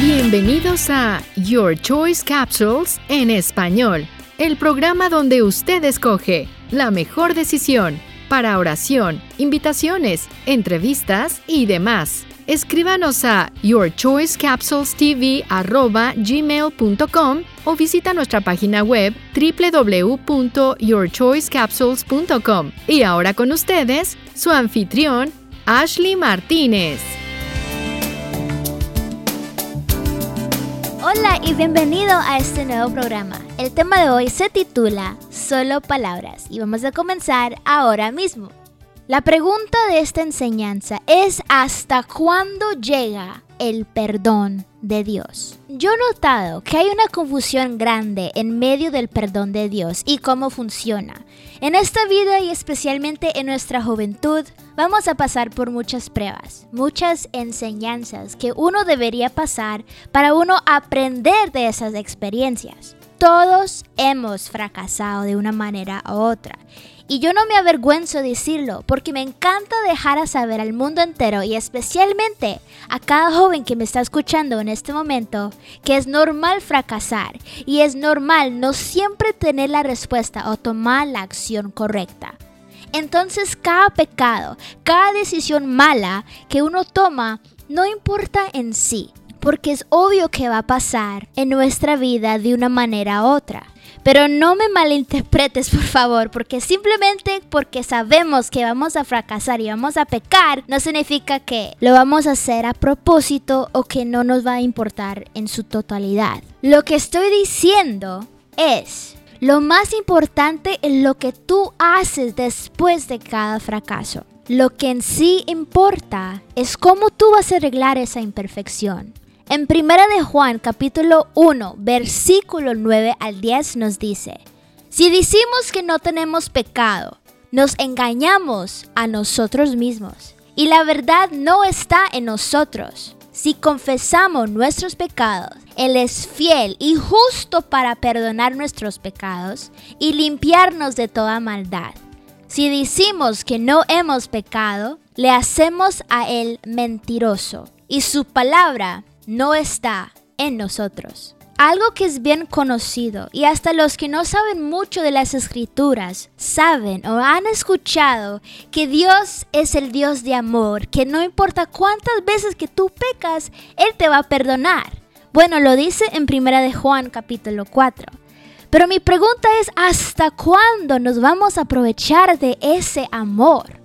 Bienvenidos a Your Choice Capsules en español, el programa donde usted escoge la mejor decisión para oración, invitaciones, entrevistas y demás. Escríbanos a yourchoicecapsulestv@gmail.com o visita nuestra página web www.yourchoicecapsules.com. Y ahora con ustedes, su anfitrión, Ashley Martínez. Hola y bienvenido a este nuevo programa. El tema de hoy se titula Solo Palabras y vamos a comenzar ahora mismo. La pregunta de esta enseñanza es ¿hasta cuándo llega el perdón de Dios? Yo he notado que hay una confusión grande en medio del perdón de Dios y cómo funciona. En esta vida y especialmente en nuestra juventud vamos a pasar por muchas pruebas, muchas enseñanzas que uno debería pasar para uno aprender de esas experiencias. Todos hemos fracasado de una manera u otra y yo no me avergüenzo de decirlo, porque me encanta dejar a saber al mundo entero y especialmente a cada joven que me está escuchando en este momento que es normal fracasar y es normal no siempre tener la respuesta o tomar la acción correcta. Entonces cada pecado, cada decisión mala que uno toma, no importa en sí, porque es obvio que va a pasar en nuestra vida de una manera u otra. Pero no me malinterpretes, por favor, porque simplemente porque sabemos que vamos a fracasar y vamos a pecar, no significa que lo vamos a hacer a propósito o que no nos va a importar en su totalidad. Lo que estoy diciendo es, lo más importante es lo que tú haces después de cada fracaso. Lo que en sí importa es cómo tú vas a arreglar esa imperfección. En 1 de Juan capítulo 1 versículo 9 al 10 nos dice, si decimos que no tenemos pecado, nos engañamos a nosotros mismos y la verdad no está en nosotros. Si confesamos nuestros pecados, Él es fiel y justo para perdonar nuestros pecados y limpiarnos de toda maldad. Si decimos que no hemos pecado, le hacemos a Él mentiroso y su palabra no está en nosotros. Algo que es bien conocido y hasta los que no saben mucho de las escrituras saben o han escuchado que Dios es el Dios de amor, que no importa cuántas veces que tú pecas, Él te va a perdonar. Bueno, lo dice en Primera de Juan capítulo 4. Pero mi pregunta es, ¿hasta cuándo nos vamos a aprovechar de ese amor?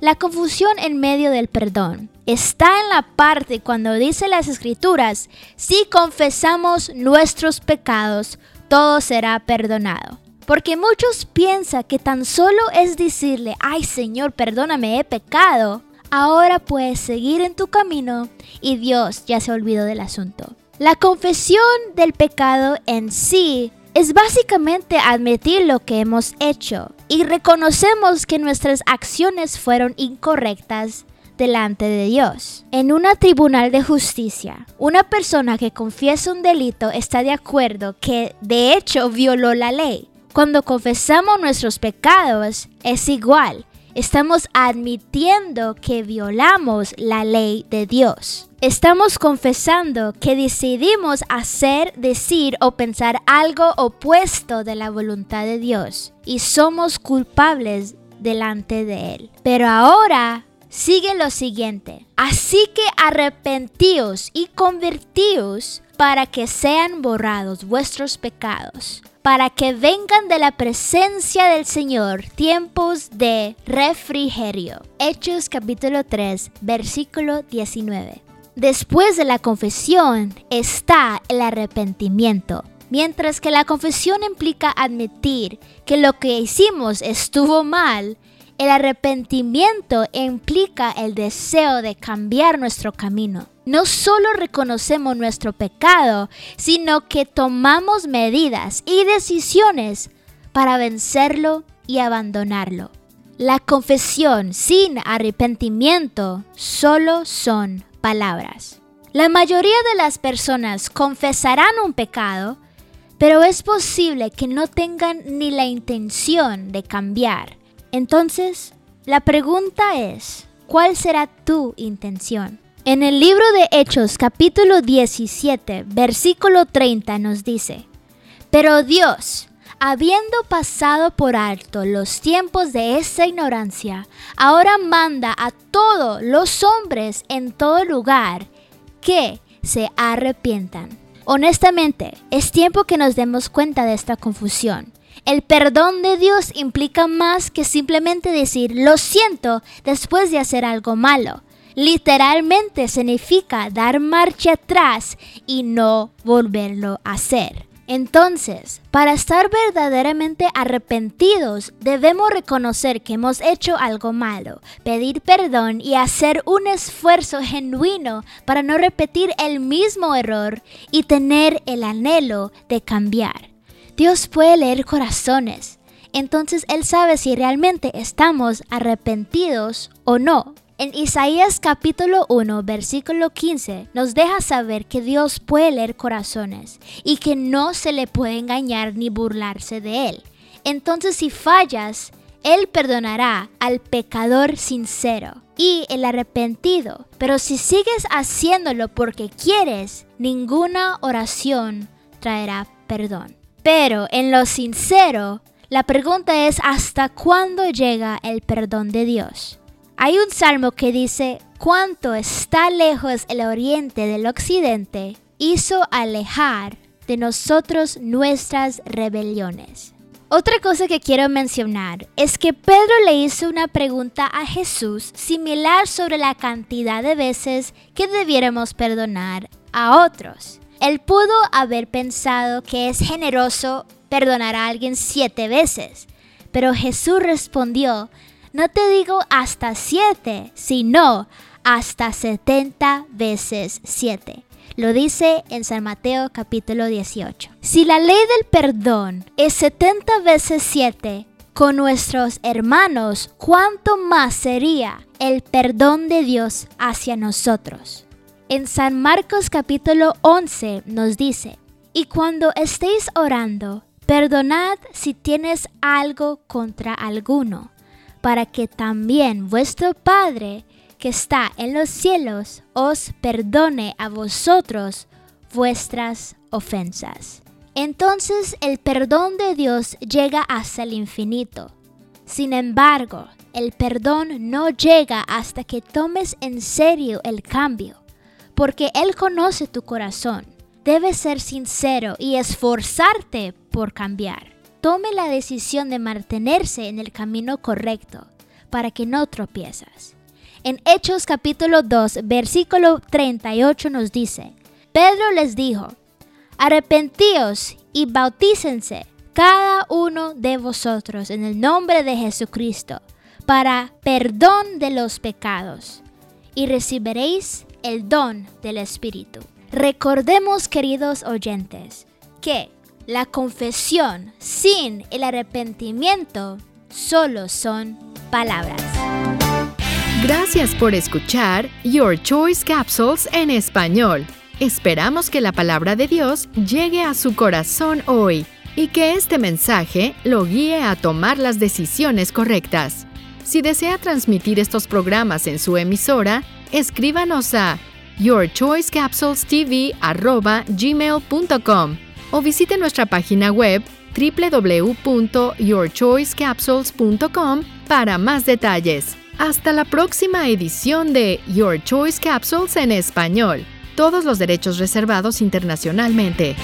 La confusión en medio del perdón está en la parte cuando dice las escrituras, si confesamos nuestros pecados, todo será perdonado. Porque muchos piensan que tan solo es decirle, ay Señor, perdóname, he pecado. Ahora puedes seguir en tu camino y Dios ya se olvidó del asunto. La confesión del pecado en sí es básicamente admitir lo que hemos hecho y reconocemos que nuestras acciones fueron incorrectas delante de Dios. En una tribunal de justicia, una persona que confiesa un delito está de acuerdo que de hecho violó la ley. Cuando confesamos nuestros pecados es igual. Estamos admitiendo que violamos la ley de Dios. Estamos confesando que decidimos hacer, decir o pensar algo opuesto de la voluntad de Dios y somos culpables delante de Él. Pero ahora sigue lo siguiente. Así que arrepentíos y convertíos para que sean borrados vuestros pecados, para que vengan de la presencia del Señor tiempos de refrigerio. Hechos capítulo 3, versículo 19. Después de la confesión está el arrepentimiento. Mientras que la confesión implica admitir que lo que hicimos estuvo mal, el arrepentimiento implica el deseo de cambiar nuestro camino. No solo reconocemos nuestro pecado, sino que tomamos medidas y decisiones para vencerlo y abandonarlo. La confesión sin arrepentimiento solo son palabras. La mayoría de las personas confesarán un pecado, pero es posible que no tengan ni la intención de cambiar. Entonces, la pregunta es, ¿cuál será tu intención? En el libro de Hechos capítulo 17, versículo 30 nos dice, Pero Dios, habiendo pasado por alto los tiempos de esa ignorancia, ahora manda a todos los hombres en todo lugar que se arrepientan. Honestamente, es tiempo que nos demos cuenta de esta confusión. El perdón de Dios implica más que simplemente decir lo siento después de hacer algo malo literalmente significa dar marcha atrás y no volverlo a hacer. Entonces, para estar verdaderamente arrepentidos, debemos reconocer que hemos hecho algo malo, pedir perdón y hacer un esfuerzo genuino para no repetir el mismo error y tener el anhelo de cambiar. Dios puede leer corazones, entonces Él sabe si realmente estamos arrepentidos o no. En Isaías capítulo 1, versículo 15, nos deja saber que Dios puede leer corazones y que no se le puede engañar ni burlarse de él. Entonces si fallas, Él perdonará al pecador sincero y el arrepentido. Pero si sigues haciéndolo porque quieres, ninguna oración traerá perdón. Pero en lo sincero, la pregunta es ¿hasta cuándo llega el perdón de Dios? Hay un salmo que dice, cuánto está lejos el oriente del occidente, hizo alejar de nosotros nuestras rebeliones. Otra cosa que quiero mencionar es que Pedro le hizo una pregunta a Jesús similar sobre la cantidad de veces que debiéramos perdonar a otros. Él pudo haber pensado que es generoso perdonar a alguien siete veces, pero Jesús respondió no te digo hasta siete, sino hasta setenta veces siete. Lo dice en San Mateo capítulo 18. Si la ley del perdón es 70 veces 7 con nuestros hermanos, ¿cuánto más sería el perdón de Dios hacia nosotros? En San Marcos capítulo 11 nos dice, y cuando estéis orando, perdonad si tienes algo contra alguno para que también vuestro Padre que está en los cielos os perdone a vosotros vuestras ofensas. Entonces el perdón de Dios llega hasta el infinito. Sin embargo, el perdón no llega hasta que tomes en serio el cambio, porque Él conoce tu corazón. Debes ser sincero y esforzarte por cambiar tome la decisión de mantenerse en el camino correcto para que no tropiezas. En Hechos capítulo 2, versículo 38 nos dice, Pedro les dijo, arrepentíos y bautícense cada uno de vosotros en el nombre de Jesucristo para perdón de los pecados y recibiréis el don del Espíritu. Recordemos, queridos oyentes, que la confesión sin el arrepentimiento solo son palabras. Gracias por escuchar Your Choice Capsules en español. Esperamos que la palabra de Dios llegue a su corazón hoy y que este mensaje lo guíe a tomar las decisiones correctas. Si desea transmitir estos programas en su emisora, escríbanos a yourchoicecapsulestv@gmail.com o visite nuestra página web www.yourchoicecapsules.com para más detalles. Hasta la próxima edición de Your Choice Capsules en español. Todos los derechos reservados internacionalmente.